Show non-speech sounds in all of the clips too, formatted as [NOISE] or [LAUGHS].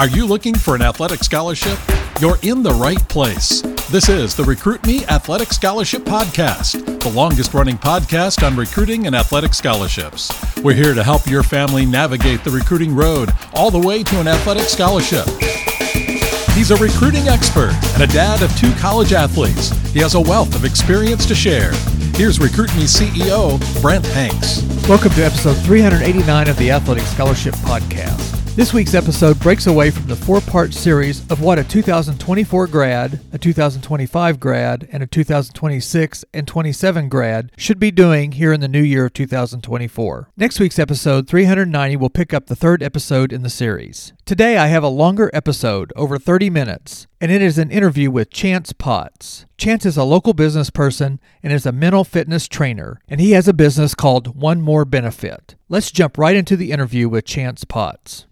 Are you looking for an athletic scholarship? You're in the right place. This is the Recruit Me Athletic Scholarship Podcast, the longest running podcast on recruiting and athletic scholarships. We're here to help your family navigate the recruiting road all the way to an athletic scholarship. He's a recruiting expert and a dad of two college athletes. He has a wealth of experience to share. Here's Recruit Me CEO Brent Hanks. Welcome to episode 389 of the Athletic Scholarship Podcast. This week's episode breaks away from the four part series of what a 2024 grad, a 2025 grad, and a 2026 and 27 grad should be doing here in the new year of 2024. Next week's episode 390 will pick up the third episode in the series. Today I have a longer episode, over 30 minutes, and it is an interview with Chance Potts. Chance is a local business person and is a mental fitness trainer, and he has a business called One More Benefit. Let's jump right into the interview with Chance Potts.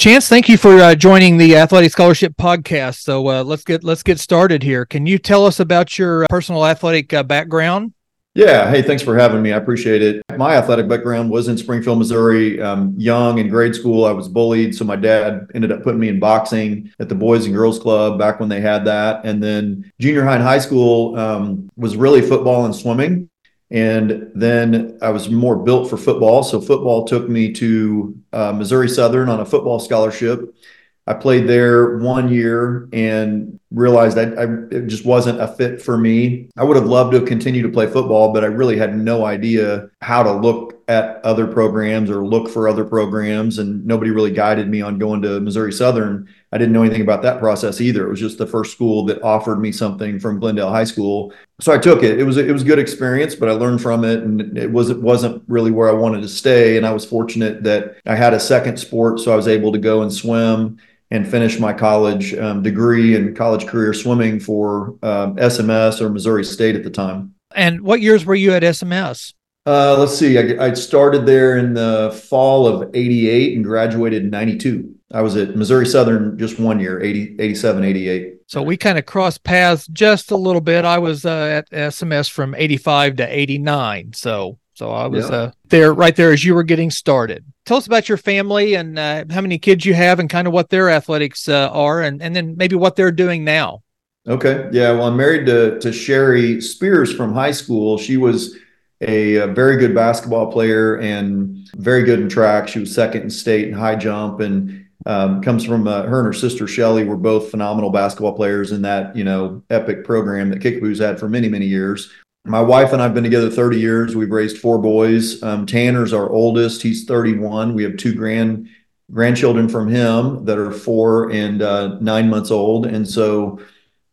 Chance, thank you for uh, joining the Athletic Scholarship Podcast. So uh, let's get let's get started here. Can you tell us about your uh, personal athletic uh, background? Yeah. Hey, thanks for having me. I appreciate it. My athletic background was in Springfield, Missouri. Um, young in grade school, I was bullied, so my dad ended up putting me in boxing at the Boys and Girls Club back when they had that. And then junior high and high school um, was really football and swimming. And then I was more built for football. So football took me to uh, Missouri Southern on a football scholarship. I played there one year and realized I, I, it just wasn't a fit for me. I would have loved to continue to play football, but I really had no idea how to look at other programs or look for other programs, and nobody really guided me on going to Missouri Southern. I didn't know anything about that process either. It was just the first school that offered me something from Glendale High School, so I took it. It was it was a good experience, but I learned from it, and it was it wasn't really where I wanted to stay. And I was fortunate that I had a second sport, so I was able to go and swim and finish my college um, degree and college career swimming for um, SMS or Missouri State at the time. And what years were you at SMS? Uh, let's see. I, I, started there in the fall of 88 and graduated in 92. I was at Missouri Southern just one year, 80, 87, 88. So we kind of crossed paths just a little bit. I was uh, at SMS from 85 to 89. So so I was yeah. uh, there right there as you were getting started. Tell us about your family and uh, how many kids you have and kind of what their athletics uh, are and, and then maybe what they're doing now. Okay. Yeah. Well, I'm married to, to Sherry Spears from high school. She was a, a, very good basketball player and very good in track. She was second in state in high jump and um, comes from uh, her and her sister Shelly were both phenomenal basketball players in that you know epic program that Kickapoo's had for many many years my wife and I've been together 30 years. We've raised four boys. Um, Tanner's our oldest. He's 31. We have two grand grandchildren from him that are four and uh, nine months old. And so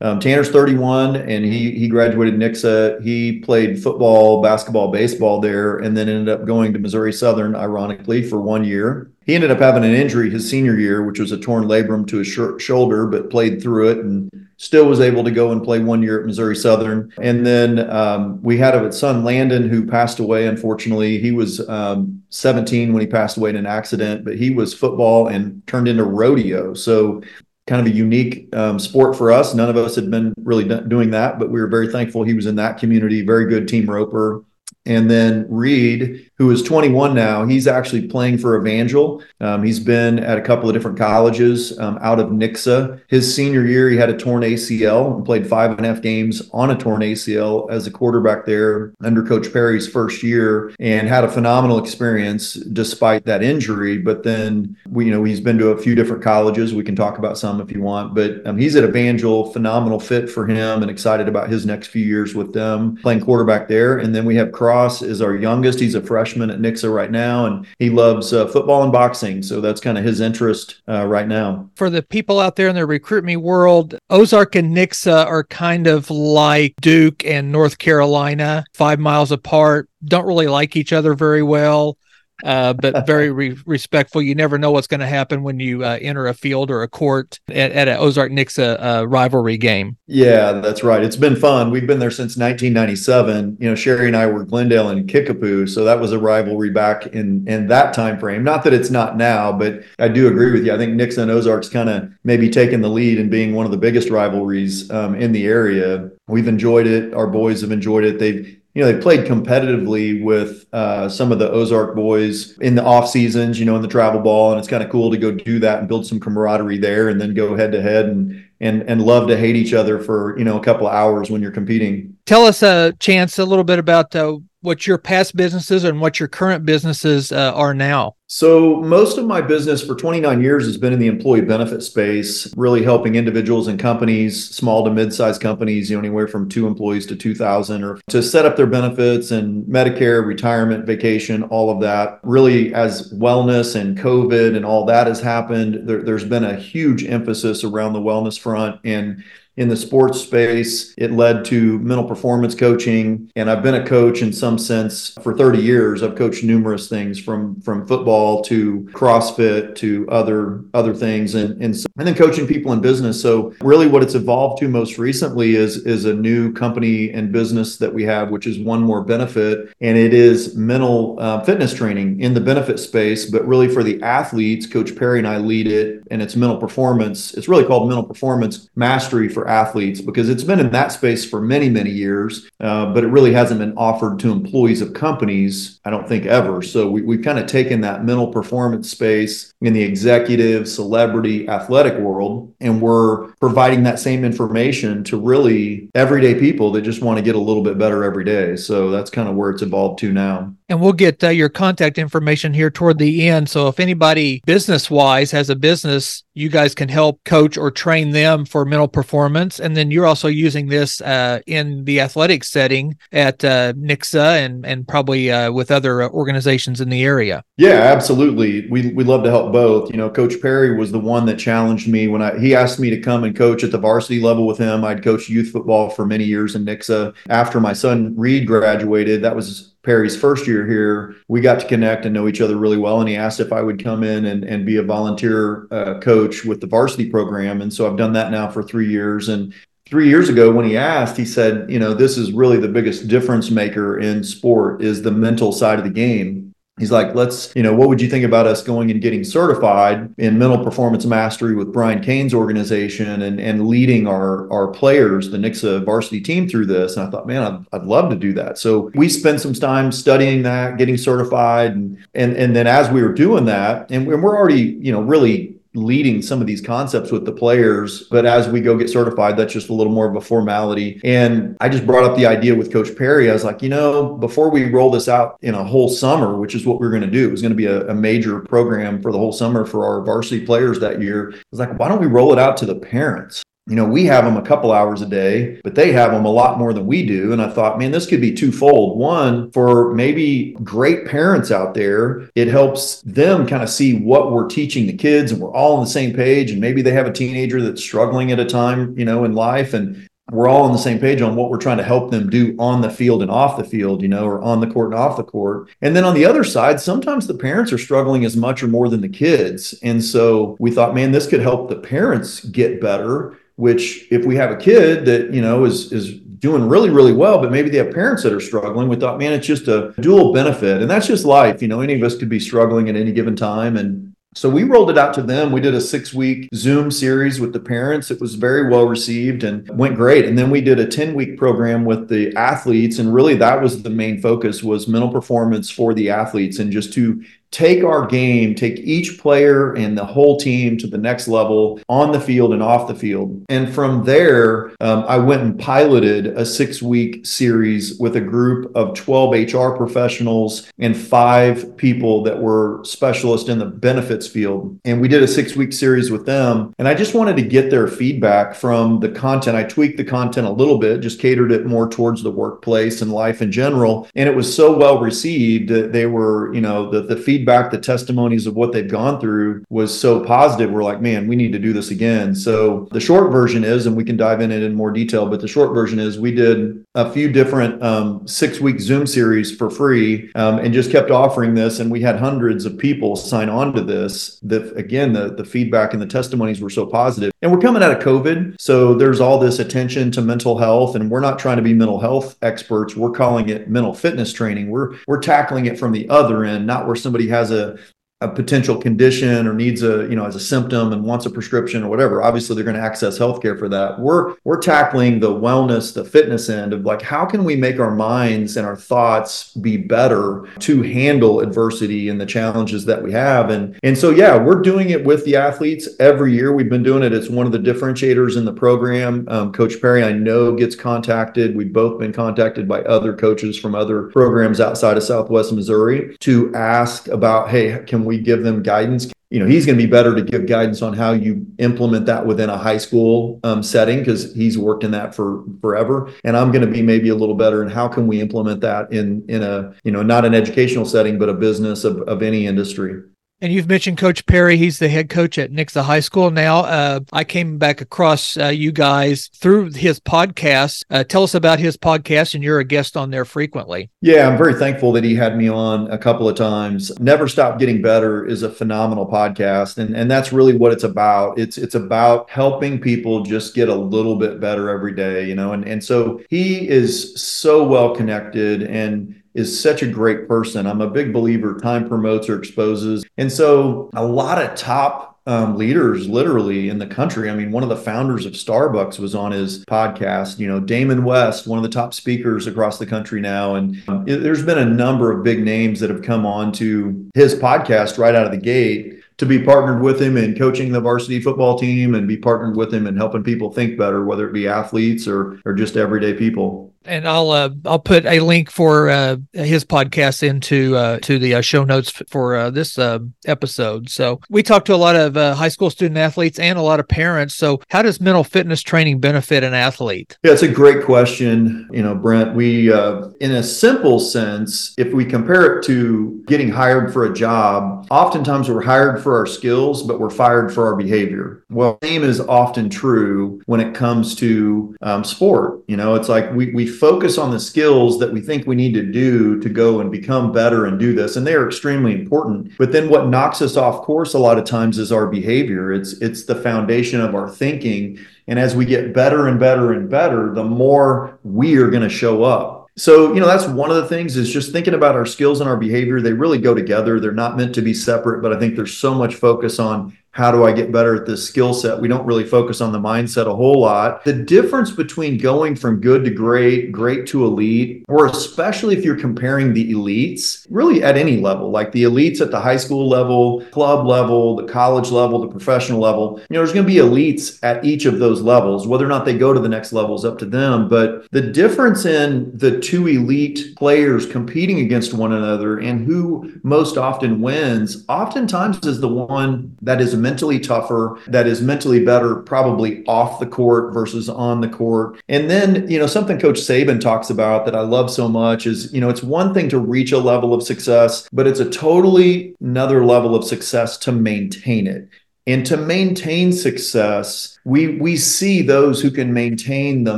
um, Tanner's 31 and he he graduated Nixa. He played football, basketball, baseball there, and then ended up going to Missouri Southern, ironically, for one year. He ended up having an injury his senior year, which was a torn labrum to his sh- shoulder, but played through it and still was able to go and play one year at Missouri Southern. And then um, we had a son, Landon, who passed away, unfortunately. He was um, 17 when he passed away in an accident, but he was football and turned into rodeo. So kind of a unique um, sport for us. None of us had been really doing that, but we were very thankful he was in that community. Very good team roper. And then Reed, who is 21 now, he's actually playing for Evangel. Um, he's been at a couple of different colleges um, out of Nixa. His senior year, he had a torn ACL and played five and a half games on a torn ACL as a quarterback there under Coach Perry's first year and had a phenomenal experience despite that injury. But then, we, you know, he's been to a few different colleges. We can talk about some if you want, but um, he's at Evangel, phenomenal fit for him and excited about his next few years with them playing quarterback there. And then we have Cross is our youngest. He's a freshman at Nixa right now, and he loves uh, football and boxing. So that's kind of his interest uh, right now. For the people out there in the recruit me world, Ozark and Nixa are kind of like Duke and North Carolina, five miles apart. Don't really like each other very well uh, but [LAUGHS] very re- respectful. You never know what's going to happen when you uh, enter a field or a court at, at an Ozark Nixa uh, rivalry game. Yeah, that's right. It's been fun. We've been there since 1997. You know, Sherry and I were Glendale and Kickapoo, so that was a rivalry back in in that time frame. Not that it's not now, but I do agree with you. I think Nixa and Ozark's kind of maybe taking the lead in being one of the biggest rivalries um, in the area. We've enjoyed it. Our boys have enjoyed it. They've you know, they played competitively with uh, some of the Ozark boys in the off seasons, you know, in the travel ball. And it's kind of cool to go do that and build some camaraderie there and then go head to head and, and, and love to hate each other for, you know, a couple of hours when you're competing. Tell us, uh, Chance, a little bit about uh, what your past businesses and what your current businesses uh, are now. So, most of my business for 29 years has been in the employee benefit space, really helping individuals and companies, small to mid sized companies, you know, anywhere from two employees to 2,000, or to set up their benefits and Medicare, retirement, vacation, all of that. Really, as wellness and COVID and all that has happened, there, there's been a huge emphasis around the wellness front. And in the sports space. It led to mental performance coaching. And I've been a coach in some sense for 30 years. I've coached numerous things from, from football to CrossFit to other, other things and, and, so, and then coaching people in business. So really what it's evolved to most recently is, is a new company and business that we have, which is one more benefit. And it is mental uh, fitness training in the benefit space, but really for the athletes, Coach Perry and I lead it and it's mental performance. It's really called mental performance mastery for athletes because it's been in that space for many, many years, uh, but it really hasn't been offered to employees of companies, I don't think ever. So we, we've kind of taken that mental performance space in the executive, celebrity, athletic world, and we're providing that same information to really everyday people that just want to get a little bit better every day. So that's kind of where it's evolved to now. And we'll get uh, your contact information here toward the end. So if anybody business wise has a business, you guys can help coach or train them for mental performance. And then you're also using this uh, in the athletic setting at uh, and, and probably uh, with other organizations in the area. Yeah, absolutely. We, we love to help both. You know, Coach Perry was the one that challenged me when I, he asked me to come and coach at the varsity level with him. I'd coached youth football for many years in Nixa. After my son Reed graduated, that was Perry's first year here, we got to connect and know each other really well. And he asked if I would come in and, and be a volunteer uh, coach with the varsity program. And so I've done that now for three years. And three years ago when he asked he said you know this is really the biggest difference maker in sport is the mental side of the game He's like, let's, you know, what would you think about us going and getting certified in mental performance mastery with Brian Cain's organization and, and leading our, our players, the Nixa varsity team through this? And I thought, man, I'd, I'd love to do that. So we spent some time studying that, getting certified. And, and, and then as we were doing that, and we're already, you know, really leading some of these concepts with the players. But as we go get certified, that's just a little more of a formality. And I just brought up the idea with Coach Perry. I was like, you know, before we roll this out in a whole summer, which is what we are going to do, it was going to be a, a, major program for the whole summer for our varsity players that year. I was like, why don't we roll it out to the parents? You know, we have them a couple hours a day, but they have them a lot more than we do. And I thought, man, this could be twofold. One, for maybe great parents out there, it helps them kind of see what we're teaching the kids and we're all on the same page. And maybe they have a teenager that's struggling at a time, you know, in life. And we're all on the same page on what we're trying to help them do on the field and off the field, you know, or on the court and off the court. And then on the other side, sometimes the parents are struggling as much or more than the kids. And so we thought, man, this could help the parents get better which if we have a kid that you know is is doing really really well but maybe they have parents that are struggling we thought man it's just a dual benefit and that's just life you know any of us could be struggling at any given time and so we rolled it out to them. We did a six week Zoom series with the parents. It was very well received and went great. And then we did a 10 week program with the athletes. And really that was the main focus was mental performance for the athletes and just to take our game, take each player and the whole team to the next level on the field and off the field. And from there, um, I went and piloted a six week series with a group of 12 HR professionals and five people that were specialists in the benefits field. And we did a six week series with them. And I just wanted to get their feedback from the content. I tweaked the content a little bit, just catered it more towards the workplace and life in general. And it was so well received that they were, you know, the, the feedback feedback, the testimonies of what they've gone through was so positive. We're like, man, we need to do this again. So the short version is, and we can dive in it in more detail, but the short version is we did a few different um, six week Zoom series for free um, and just kept offering this. And we had hundreds of people sign on to this. That again, the, the feedback and the testimonies were so positive. And we're coming out of COVID. So there's all this attention to mental health. And we're not trying to be mental health experts. We're calling it mental fitness training. We're we're tackling it from the other end, not where somebody has a a potential condition or needs a you know as a symptom and wants a prescription or whatever obviously they're going to access healthcare for that. We're we're tackling the wellness the fitness end of like how can we make our minds and our thoughts be better to handle adversity and the challenges that we have? And and so yeah we're doing it with the athletes every year. We've been doing it. It's one of the differentiators in the program. Um, coach perry i know gets contacted. We've both been contacted by other coaches from other programs outside of southwest missouri to ask about hey can we give them guidance you know he's going to be better to give guidance on how you implement that within a high school um, setting because he's worked in that for forever. And i'm going to be maybe a little better in how can we implement that in in a you know not an educational setting but a business of, of any industry and you've mentioned Coach Perry. He's the head coach at Nixa High School now. Uh, I came back across uh, you guys through his podcast. Uh, tell us about his podcast, and you're a guest on there frequently. Yeah, I'm very thankful that he had me on a couple of times. Never Stop Getting Better is a phenomenal podcast, and and that's really what it's about. It's it's about helping people just get a little bit better every day, you know. And and so he is so well connected and is such a great person. I'm a big believer time promotes or exposes. And so a lot of top um, leaders literally in the country. I mean, one of the founders of Starbucks was on his podcast. You know, Damon West, one of the top speakers across the country now. And um, it, there's been a number of big names that have come on to his podcast right out of the gate to be partnered with him in coaching the varsity football team and be partnered with him in helping people think better, whether it be athletes or, or just everyday people and I'll uh, I'll put a link for uh, his podcast into uh, to the uh, show notes for uh, this uh, episode. So we talked to a lot of high school student athletes and a lot of parents. So how does mental fitness training benefit an athlete? Yeah, it's a great question. You know, Brent, we in a simple sense, if we compare it to getting hired for a job, oftentimes we're hired for our skills, but we're fired for our behavior. Well, same is often true when it comes to um, sport. You know, it's like we we focus on the skills that we think we need to do to go and become better and do this and they are extremely important. But then what knocks us off course a lot of times is our behavior. It's it's the foundation of our thinking. And as we get better and better and better the more we are going to show up. So you know that's one of the things is just thinking about our skills and our behavior. They really go together. They're not meant to be separate but i think there's so much focus on how do I get better at this skill set? We don't really focus on the mindset a whole lot. The difference between going from good to great, great to elite, or especially if you're comparing the elites, really at any level, like the elites at the high school level, club level, the college level, the professional level, you know, there's going to be elites at each of those levels. Whether or not they go to the next level is up to them. But the difference in the two elite players competing against one another and who most often wins, oftentimes is the one that is mentally tougher, that is mentally better, probably off the court versus on the court. And then, you know, something Coach Saban talks about that I love so much is, you know, it's one thing to reach a level of success, but it's a totally another level of success to maintain it. And to maintain success, we, we see those who can maintain the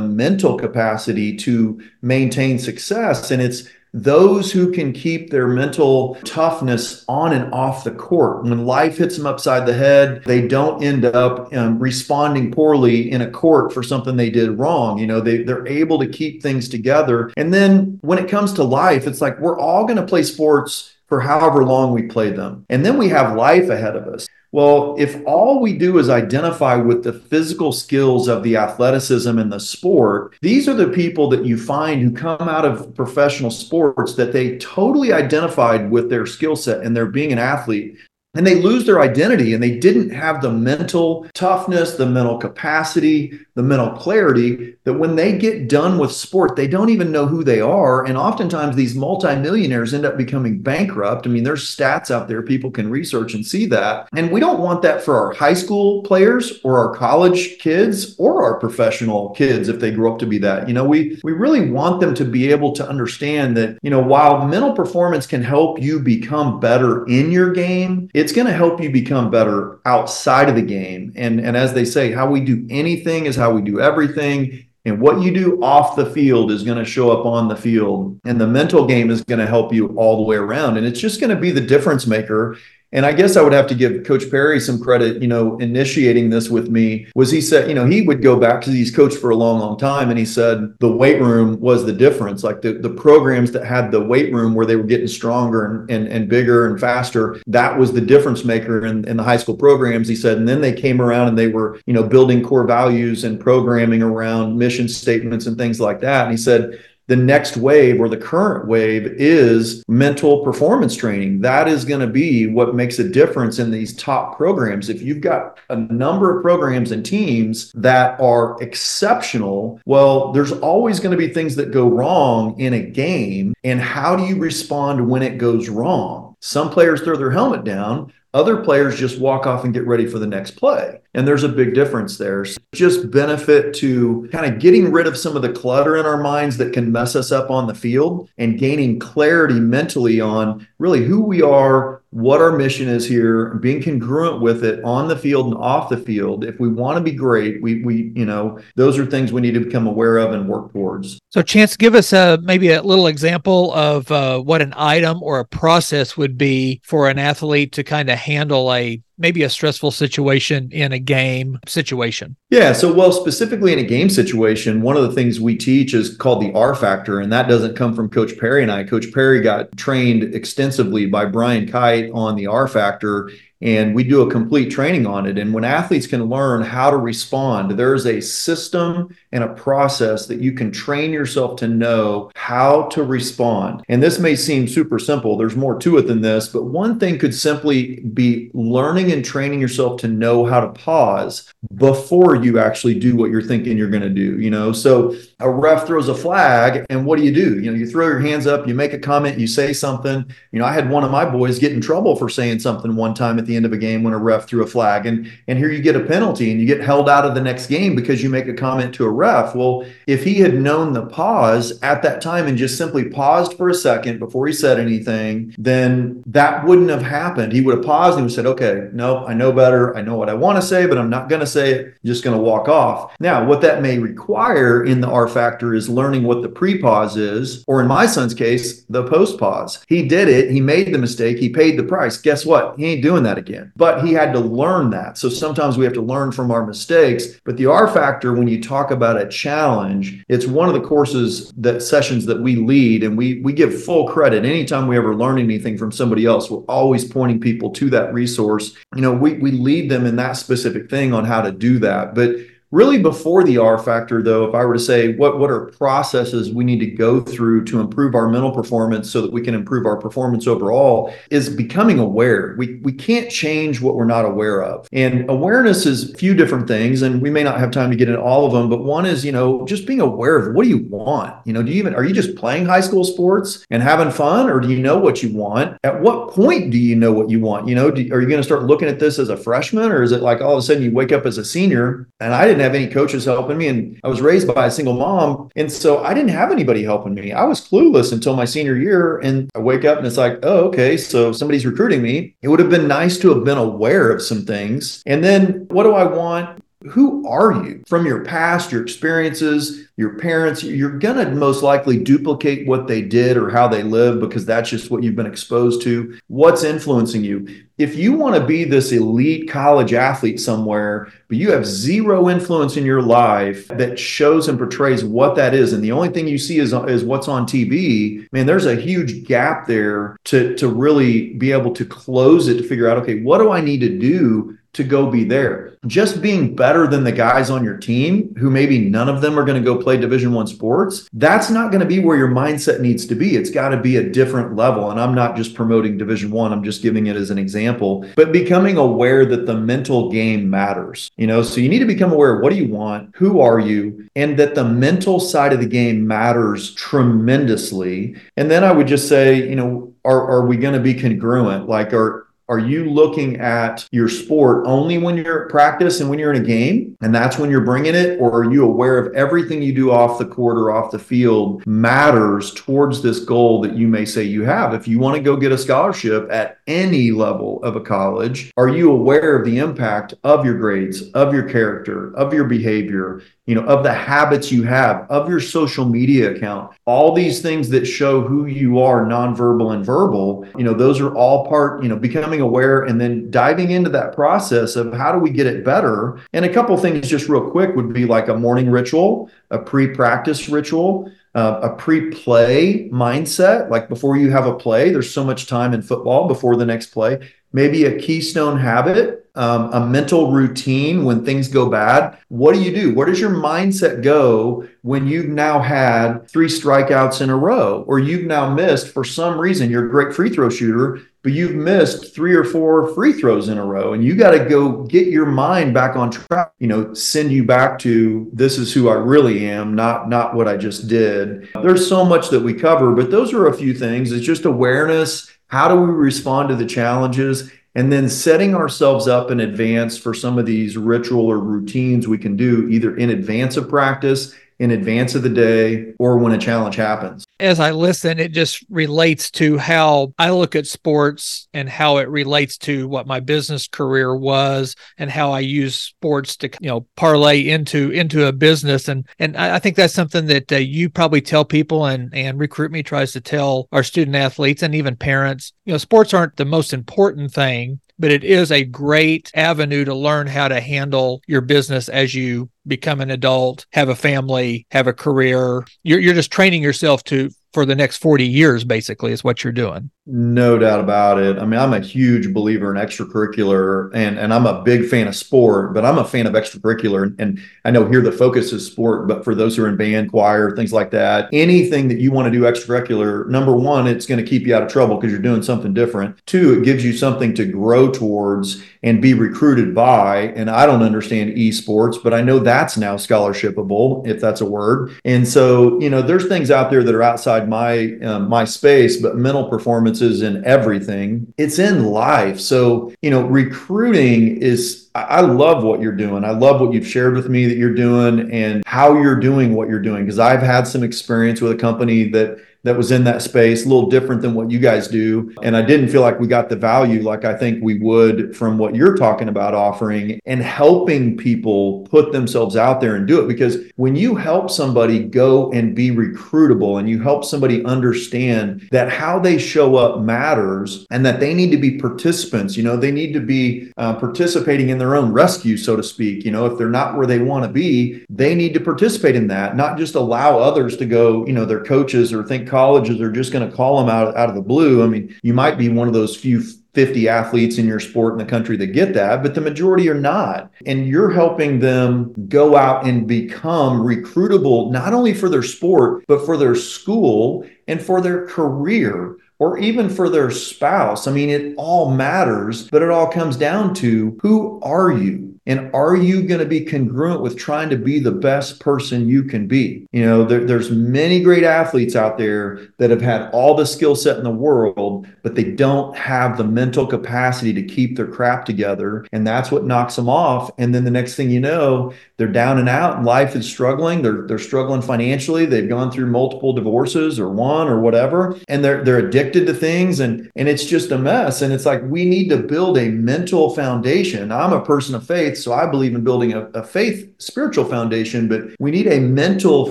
mental capacity to maintain success. And it's those who can keep their mental toughness on and off the court. When life hits them upside the head, they don't end up um, responding poorly in a court for something they did wrong. You know, they, they're able to keep things together. And then when it comes to life, it's like we're all going to play sports for however long we play them. And then we have life ahead of us. Well, if all we do is identify with the physical skills of the athleticism and the sport, these are the people that you find who come out of professional sports that they totally identified with their skill set and their being an athlete and they lose their identity and they didn't have the mental toughness, the mental capacity, the mental clarity that when they get done with sport, they don't even know who they are. And oftentimes these multimillionaires end up becoming bankrupt. I mean, there's stats out there people can research and see that. And we don't want that for our high school players or our college kids or our professional kids if they grow up to be that. You know, we we really want them to be able to understand that, you know, while mental performance can help you become better in your game, it's going to help you become better outside of the game. And, and as they say, how we do anything is how we do everything. And what you do off the field is going to show up on the field. And the mental game is going to help you all the way around. And it's just going to be the difference maker And I guess I would have to give Coach Perry some credit, you know, initiating this with me was he said, you know, he would go back to he's coached for a long, long time. And he said the weight room was the difference. Like the, the programs that had the weight room where they were getting stronger and, and, and bigger and faster, that was the difference maker in, in the high school programs, he said. And then they came around and they were, you know, building core values and programming around mission statements and things like that. And he said, the next wave or the current wave is mental performance training. That is going to be what makes a difference in these top programs. If you've got a number of programs and teams that are exceptional, well, there's always going to be things that go wrong in a game. And how do you respond when it goes wrong? Some players throw their helmet down. Other players just walk off and get ready for the next play. And there's a big difference there. So just benefit to kind of getting rid of some of the clutter in our minds that can mess us up on the field and gaining clarity mentally on really who we are, what our mission is here, being congruent with it on the field and off the field. If we want to be great, we we you know those are things we need to become aware of and work towards. So, Chance, give us a maybe a little example of uh, what an item or a process would be for an athlete to kind of handle a maybe a stressful situation in a game situation? Yeah. So, well, specifically in a game situation, one of the things we teach is called the R factor. And that doesn't come from Coach Perry and I. Coach Perry got trained extensively by Brian Kight on the R factor and we do a complete training on it. And when athletes can learn how to respond, there's a system and a process that you can train yourself to know how to respond. And this may seem super simple, there's more to it than this, but one thing could simply be learning and training yourself to know how to pause before you actually do what you're thinking you're going to do. You know, so a ref throws a flag, and what do you do? You know, you throw your hands up, you make a comment, you say something. You know, I had one of my boys get in trouble for saying something one time at the end of a game when a ref threw a flag, and and here you get a penalty and you get held out of the next game because you make a comment to a ref. Well, if he had known the pause at that time and just simply paused for a second before he said anything, then that wouldn't have happened. He would have paused and said, "Okay, no, I know better. I know what I want to say, but I'm not going to say it. I'm just going to walk off." Now, what that may require in the R factor is learning what the pre-pause is, or in my son's case, the post-pause. He did it. He made the mistake. He paid the price. Guess what? He ain't doing that again. But he had to learn that. So sometimes we have to learn from our mistakes. But the R factor, when you talk about a challenge, it's one of the courses that sessions that we lead, and we we give full credit. Anytime we ever learn anything from somebody else, we're always pointing people to that resource. You know, we we lead them in that specific thing on how to do that. But Really, before the R factor, though, if I were to say what, what are processes we need to go through to improve our mental performance so that we can improve our performance overall, is becoming aware. We, we can't change what we're not aware of. And awareness is a few different things, and we may not have time to get into all of them, but one is, you know, just being aware of what do you want? You know, do you even, are you just playing high school sports and having fun, or do you know what you want? At what point do you know what you want? You know, do, are you going to start looking at this as a freshman, or is it like all of a sudden you wake up as a senior and I didn't didn't have any coaches helping me. And I was raised by a single mom. And so I didn't have anybody helping me. I was clueless until my senior year. And I wake up and it's like, oh, okay, so somebody's recruiting me. It would have been nice to have been aware of some things. And then what do I want? Who are you from your past, your experiences, your parents? You're going to most likely duplicate what they did or how they live because that's just what you've been exposed to. What's influencing you? If you want to be this elite college athlete somewhere, but you have zero influence in your life that shows and portrays what that is, and the only thing you see is, is what's on TV, man, there's a huge gap there to, to really be able to close it to figure out, okay, what do I need to do to go be there. Just being better than the guys on your team, who maybe none of them are going to go play Division One sports, that's not going to be where your mindset needs to be. It's got to be a different level. And I'm not just promoting Division One; I'm just giving it as an example. But becoming aware that the mental game matters. You know, so you need to become aware of what do you want, who are you, and that the mental side of the game matters tremendously. And then I would just say, you know, are, are we going to be congruent? Like, are are you looking at your sport only when you're at practice and when you're in a game, and that's when you're bringing it? Or are you aware of everything you do off the court or off the field matters towards this goal that you may say you have? If you want to go get a scholarship at any level of a college, are you aware of the impact of your grades, of your character, of your behavior? you know, of the habits you have, of your social media account, all these things that show who you are, nonverbal and verbal, you know, those are all part, you know, becoming becoming aware and then diving into that process of how do we get it better. And a couple things just real quick would be like a morning ritual, a pre-practice ritual, uh, a pre-play mindset. Like before you have a play, there's so much time in football before the next play. Maybe a keystone habit, um, a mental routine when things go bad. What do you do? Where does your mindset go when you've now had three strikeouts in a row, or you've now missed for some reason? You're a great free throw shooter, but you've missed three or four free throws in a row and you got to go get your mind back on track you know send you back to this is who i really am not not what i just did. There's so much that we cover but those are a few things. It's just awareness. How do we respond to the challenges? And then setting ourselves up in advance for some of these ritual or routines we can do either in advance of practice in advance of the day or when a challenge happens. As I listen, it just relates to how I look at sports and how it relates to what my business career was and how I use sports to you know parlay into into a business. And and I think that's something that uh, you probably tell people and and recruit me tries to tell our student athletes and even parents you know sports aren't the most important thing but it is a great avenue to learn how to handle your business as you become an adult, have a family, have a career. You're, you're just training yourself to for the next 40 years basically is what you're doing no doubt about it. I mean i'm a huge believer in extracurricular and and i'm a big fan of sport but i'm a fan of extracurricular and i know here the focus is sport but for those who are in band choir things like that anything that you want to do extracurricular number one it's going to keep you out of trouble because you're doing something different. Two it gives you something to grow towards and be recruited by and i don't understand esports but i know that's now scholarshipable if that's a word. And so you know there's things out there that are outside my um, my space, but mental performance is in everything. It's in life. So you know, recruiting is. I love what you're doing. I love what you've shared with me that you're doing and how you're doing what you're doing because I've had some experience with a company that that was in that space, a little different than what you guys do. And I didn't feel like we got the value like I think we would from what you're talking about offering and helping people put themselves out there and do it. Because when you help somebody go and be recruitable and you help somebody understand that how they show up matters and that they need to be participants, you know, they need to be uh, participating in their own rescue, so to speak. You know, if they're not where they want to be, they need to participate in that, not just allow others to go, you know, their coaches or think colleges are just going to call them out, out of the blue. I mean, you might be one of those few 50 athletes in your sport in the country that get that, but the majority are not. And you're helping them go out and become recruitable, not only for their sport, but for their school and for their career or even for their spouse. I mean, it all matters, but it all comes down to who are you? And are you going to be congruent with trying to be the best person you can be? You know, there, there's many great athletes out there that have had all the skill set in the world, but they don't have the mental capacity to keep their crap together. And that's what knocks them off. And then the next thing you know, they're down and out and life is struggling. They're, they're struggling financially. They've gone through multiple divorces or one or whatever, and they're, they're addicted to things. And, and it's just a mess. And it's like, we need to build a mental foundation. I'm a person of faith faith. So I believe in building a, a faith spiritual foundation, but we need a mental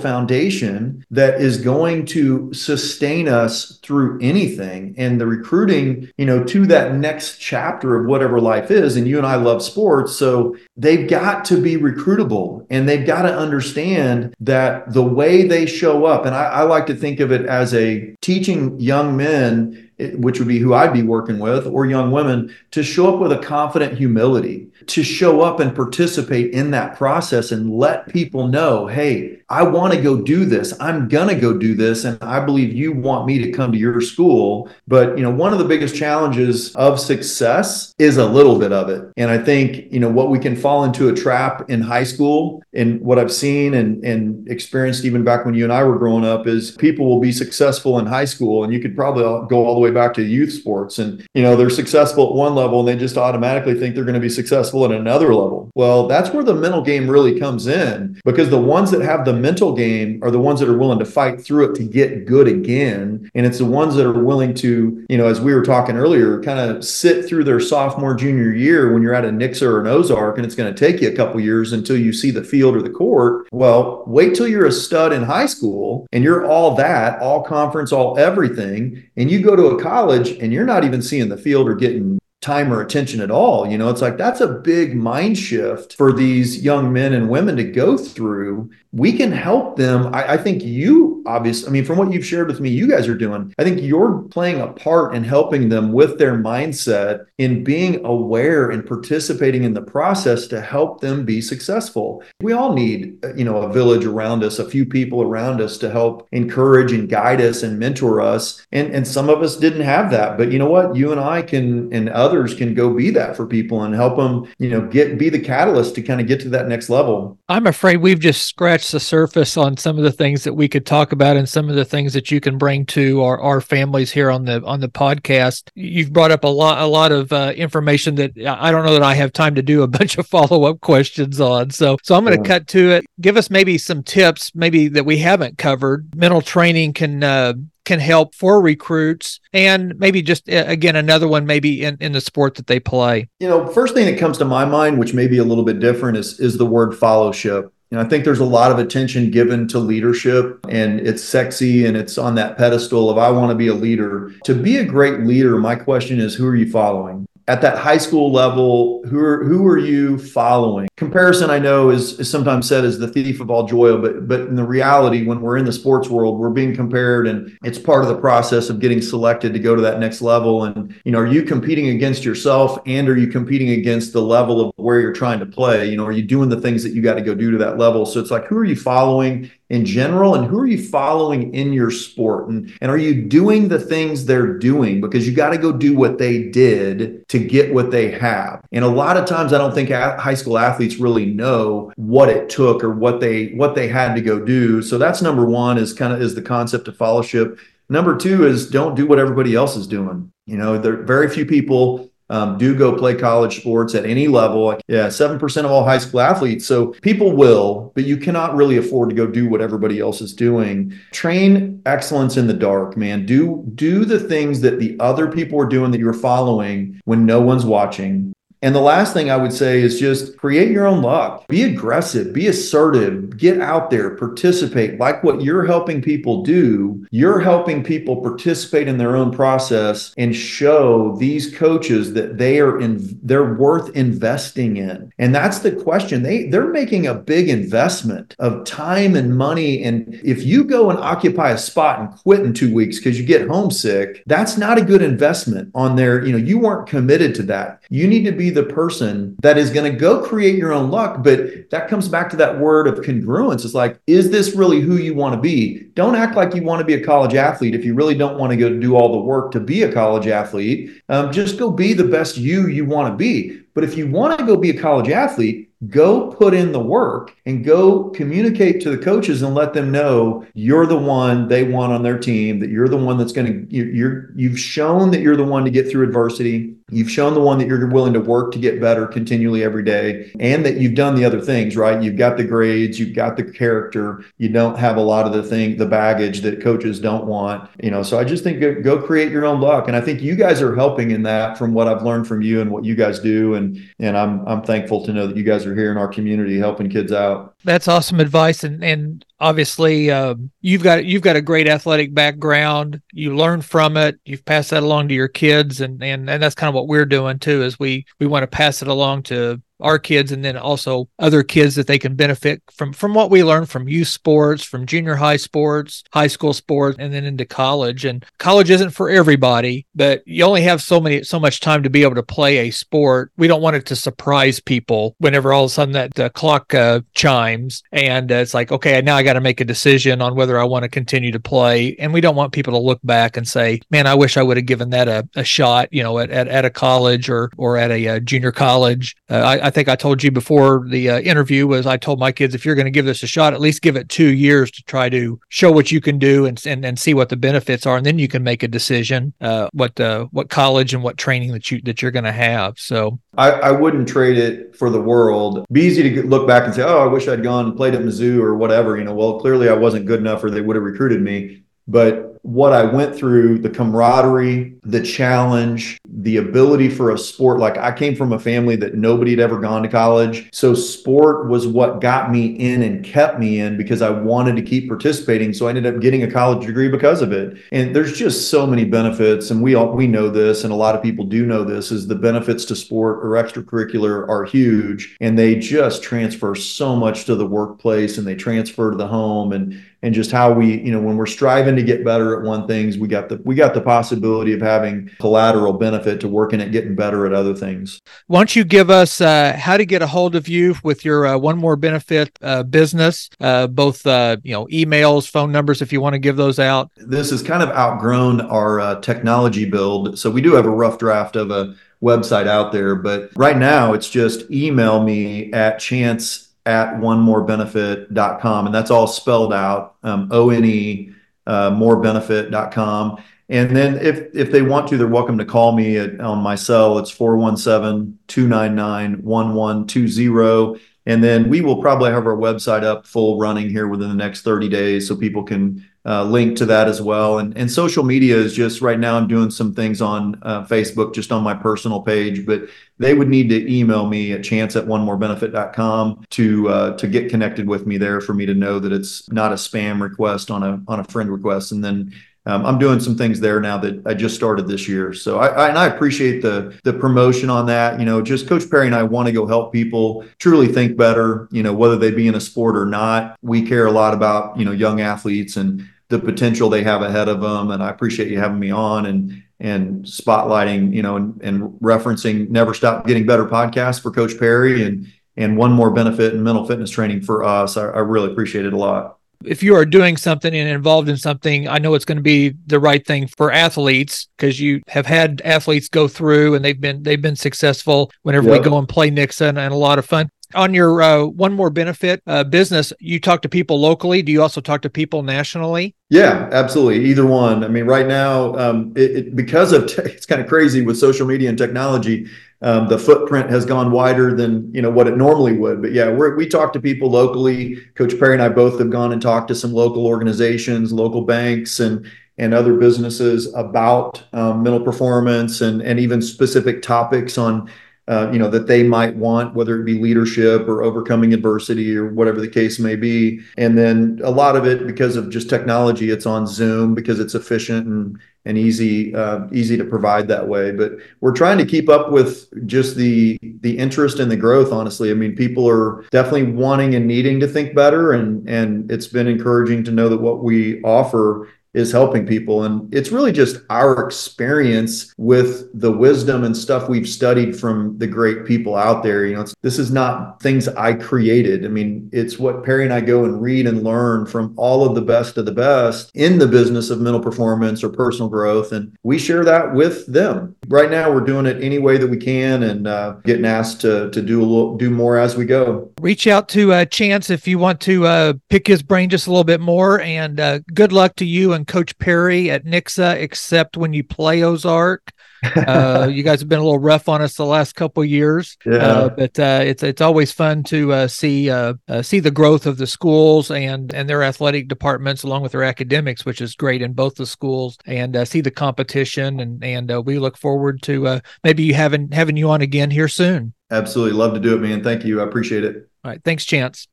foundation that is going to sustain us through anything. And the recruiting, you know, to that next chapter of whatever life is. And you and I love sports. So they've got to be recruitable and they've got to understand that the way they show up, and I, I like to think of it as a teaching young men which would be who I'd be working with, or young women, to show up with a confident humility, to show up and participate in that process and let people know, hey, I want to go do this. I'm going to go do this. And I believe you want me to come to your school. But, you know, one of the biggest challenges of success is a little bit of it. And I think, you know, what we can fall into a trap in high school and what I've seen and, and experienced even back when you and I were growing up is people will be successful in high school. And you could probably go all the way back to youth sports. And, you know, they're successful at one level and they just automatically think they're going to be successful at another level. Well, that's where the mental game really comes in because the ones that have the mental game are the ones that are willing to fight through it to get good again. And it's the ones that are willing to, you know, as we were talking earlier, kind of sit through their sophomore, junior year when you're at a Nixa or an Ozark and it's going to take you a couple years until you see the field or the court. Well, wait till you're a stud in high school and you're all that, all conference, all everything. And you go to a college and you're not even seeing the field or getting time or attention at all. You know, it's like that's a big mind shift for these young men and women to go through. We can help them. I, I think you obviously, I mean, from what you've shared with me, you guys are doing, I think you're playing a part in helping them with their mindset in being aware and participating in the process to help them be successful. We all need, you know, a village around us, a few people around us to help encourage and guide us and mentor us. And, and some of us didn't have that. But you know what? You and I can, and others can go be that for people and help them, you know, get, be the catalyst to kind of get to that next level. I'm afraid we've just scratched the surface on some of the things that we could talk about and some of the things that you can bring to our, our families here on the, on the podcast. You've brought up a lot, a lot of uh, information that I don't know that I have time to do a [LAUGHS] bunch of follow up questions on. So, so I'm going to yeah. cut to it. Give us maybe some tips, maybe that we haven't covered. Mental training can uh, can help for recruits and maybe just again another one maybe in, in the sport that they play you know first thing that comes to my mind which may be a little bit different is is the word fellowship you know, I think there's a lot of attention given to leadership and it's sexy and it's on that pedestal of I want to be a leader. To be a great leader, my question is who are you following? At that high school level, who are who are you following? Comparison, I know, is, is sometimes said as the thief of all joy, but but in the reality, when we're in the sports world, we're being compared, and it's part of the process of getting selected to go to that next level. And you know, are you competing against yourself, and are you competing against the level of where you're trying to play? You know, are you doing the things that you got to go do to that level? So it's like, who are you following? In general? And who are you following in your sport? And, and are you doing the things they're doing? Because you got to go do what they did to get what they have. And a lot of times i don't think high school athletes really know what it took or what they what they had to go do. So that's number one is kind of is the concept of fellowship. Number two is don't do what everybody else is doing. You know there very few people um, do go play college sports at any level. Yeah, 7% of all high school athletes. So people will, but you cannot really afford to go do what everybody else is doing. Train excellence in the dark, man. Do do the things that the other people are doing that you're following when no one's watching. And the last thing I would say is just create your own luck. Be aggressive, be assertive, get out there, participate. Like what you're helping people do, you're helping people participate in their own process and show these coaches that they are in they're worth investing in. And that's the question. They they're making a big investment of time and money and if you go and occupy a spot and quit in 2 weeks cuz you get homesick, that's not a good investment on their, you know, you weren't committed to that. You need to be the person that is going to go create your own luck. But that comes back to that word of congruence. It's like, is this really who you want to be? Don't act like you want to be a college athlete if you really don't want to go do all the work to be a college athlete. Um, just go be the best you you want to be. But if you want to go be a college athlete, go put in the work and go communicate to the coaches and let them know you're the one they want on their team that you're the one that's going to you're you've shown that you're the one to get through adversity you've shown the one that you're willing to work to get better continually every day and that you've done the other things right? You've got the grades you've got the character. You don't have a lot of the thing the baggage that coaches don't want you know? So i just think go, go create your own luck. And i think you guys are helping in that from what i've learned from you and what you guys do. And and i'm i'm thankful to know that you guys are are here in our community helping kids out. That's awesome advice, and and obviously uh, you've got you've got a great athletic background. You learn from it. You've passed that along to your kids, and and and that's kind of what we're doing too. Is we we want to pass it along to our kids and then also other kids that they can benefit from from what we learn from youth sports from junior high sports high school sports and then into college. And college isn't for everybody but you only have so many so much time to be able to play a sport. We don't want it to surprise people whenever all of a sudden that clock uh, chimes and uh, it's like okay now i got to make a decision on whether i want to continue to play. And we don't want people to look back and say man i wish i would have given that a, a shot you know at, at, at a college or or at a, a uh, junior college. Uh, I I think I told you before the uh, interview was I told my kids if you're going to give this a shot, at least give it two years to try to show what you can do and and, and see what the benefits are, and then you can make a decision uh, what uh, what college and what training that you that you're going to have. So I, I wouldn't trade it for the world. Be easy to look back and say, oh, I wish I'd gone and played at Mizzou or whatever. You know, well, clearly I wasn't good enough, or they would have recruited me. But what I went through, the camaraderie, the challenge, the ability for a sport. Like I came from a family that nobody had ever gone to college. So sport was what got me in and kept me in because I wanted to keep participating. So I ended up getting a college degree because of it. And there's just so many benefits. And we all we know this, and a lot of people do know this, is the benefits to sport or extracurricular are huge. And they just transfer so much to the workplace and they transfer to the home. And and just how we you know when we're striving to get better at one things we got the we got the possibility of having collateral benefit to working at getting better at other things. Why don't you give us uh, how to get a hold of you with your uh, one more benefit uh, business uh, both uh, you know emails phone numbers if you want to give those out? This has kind of outgrown our uh, technology build. So we do have a rough draft of a website out there but right now it's just email me at chance at onemorebenefit.com. And that's all spelled out um, O N E, uh, morebenefit.com. And then if, if they want to, they're welcome to call me at, on my cell. It's 417 299 1120. And then we will probably have our website up full running here within the next 30 days so people can link to that as well. And, and social media is just right now, I'm doing some things on uh, Facebook just on my personal page, but they would need to email me at chance at onemorebenefit.com to uh, to get connected with me there for me to know that it's not a spam request on a on a friend request. And then um, I'm doing some things there now that I just started this year. So I, I, and I appreciate the the promotion on that. You know, just Coach Perry and I want to go help people truly think better. You know, whether they be in a sport or not. We care a lot about you know young athletes and the potential they have ahead of them. And I appreciate you having me on and and spotlighting, you know, and, and referencing Never Stop Getting Better podcast for Coach Perry and and one more benefit in mental fitness training for us. I, I really appreciate it a lot if you are doing something and involved in something, I know it's going to be the right thing for athletes because you have had athletes go through and they've been they've been successful whenever yep. we go and play Nixa and a lot of fun. On your uh, one more benefit uh, business you talk to people locally. Do you also talk to people nationally? Yeah absolutely. Either one. I mean right now um, it, it, because of te- [LAUGHS] it's kind of crazy with social media and technology um, the footprint has gone wider than you know what it normally would but yeah we talk to people locally. Coach perry and i both have gone and talked to some local organizations local banks and and other businesses about um, mental performance and and even specific topics on uh, you know that they might want whether it be leadership or overcoming adversity or whatever the case may be. And then a lot of it because of just technology it's on zoom because it's efficient and and easy uh, easy to provide that way. But we're trying to keep up with just the the interest and the growth honestly. I mean people are definitely wanting and needing to think better and and it's been encouraging to know that what we offer is helping people. And it's really just our experience with the wisdom and stuff we've studied from the great people out there. You know, this is not things I created. I mean, it's what Perry and I go and read and learn from all of the best of the best in the business of mental performance or personal growth. And we share that with them. Right now, we're doing it any way that we can and uh, getting asked to, to do a little, do more as we go. Reach out to uh, Chance if you want to uh, pick his brain just a little bit more. And uh, good luck to you and Coach Perry at Nixa, except when you play Ozark. uh, [LAUGHS] you guys have been a little rough on us the last couple years, yeah. uh, but uh, it's it's always fun to uh, see uh, uh, see the growth of the schools and and their athletic departments along with their academics, which is great in both the schools, and see the competition and and we look forward to maybe you having having you on again here soon. Absolutely, love to do it, man. Thank you, I appreciate it. All right, thanks, Chance.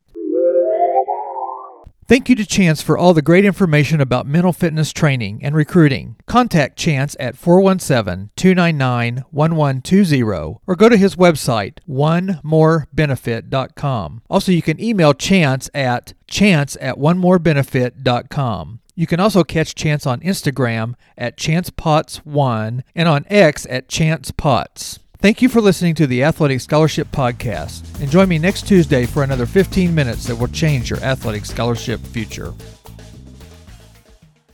Thank you to Chance for all the great information about mental fitness training and recruiting. Contact Chance at 417 299 1120 or go to his website, onemorebenefit.com. Also, you can email Chance at chance at onemorebenefit.com. You can also catch Chance on Instagram at ChancePotts1 and on X at ChancePotts. Thank you for listening to the Athletic Scholarship Podcast. And join me next Tuesday for another 15 minutes that will change your athletic scholarship future.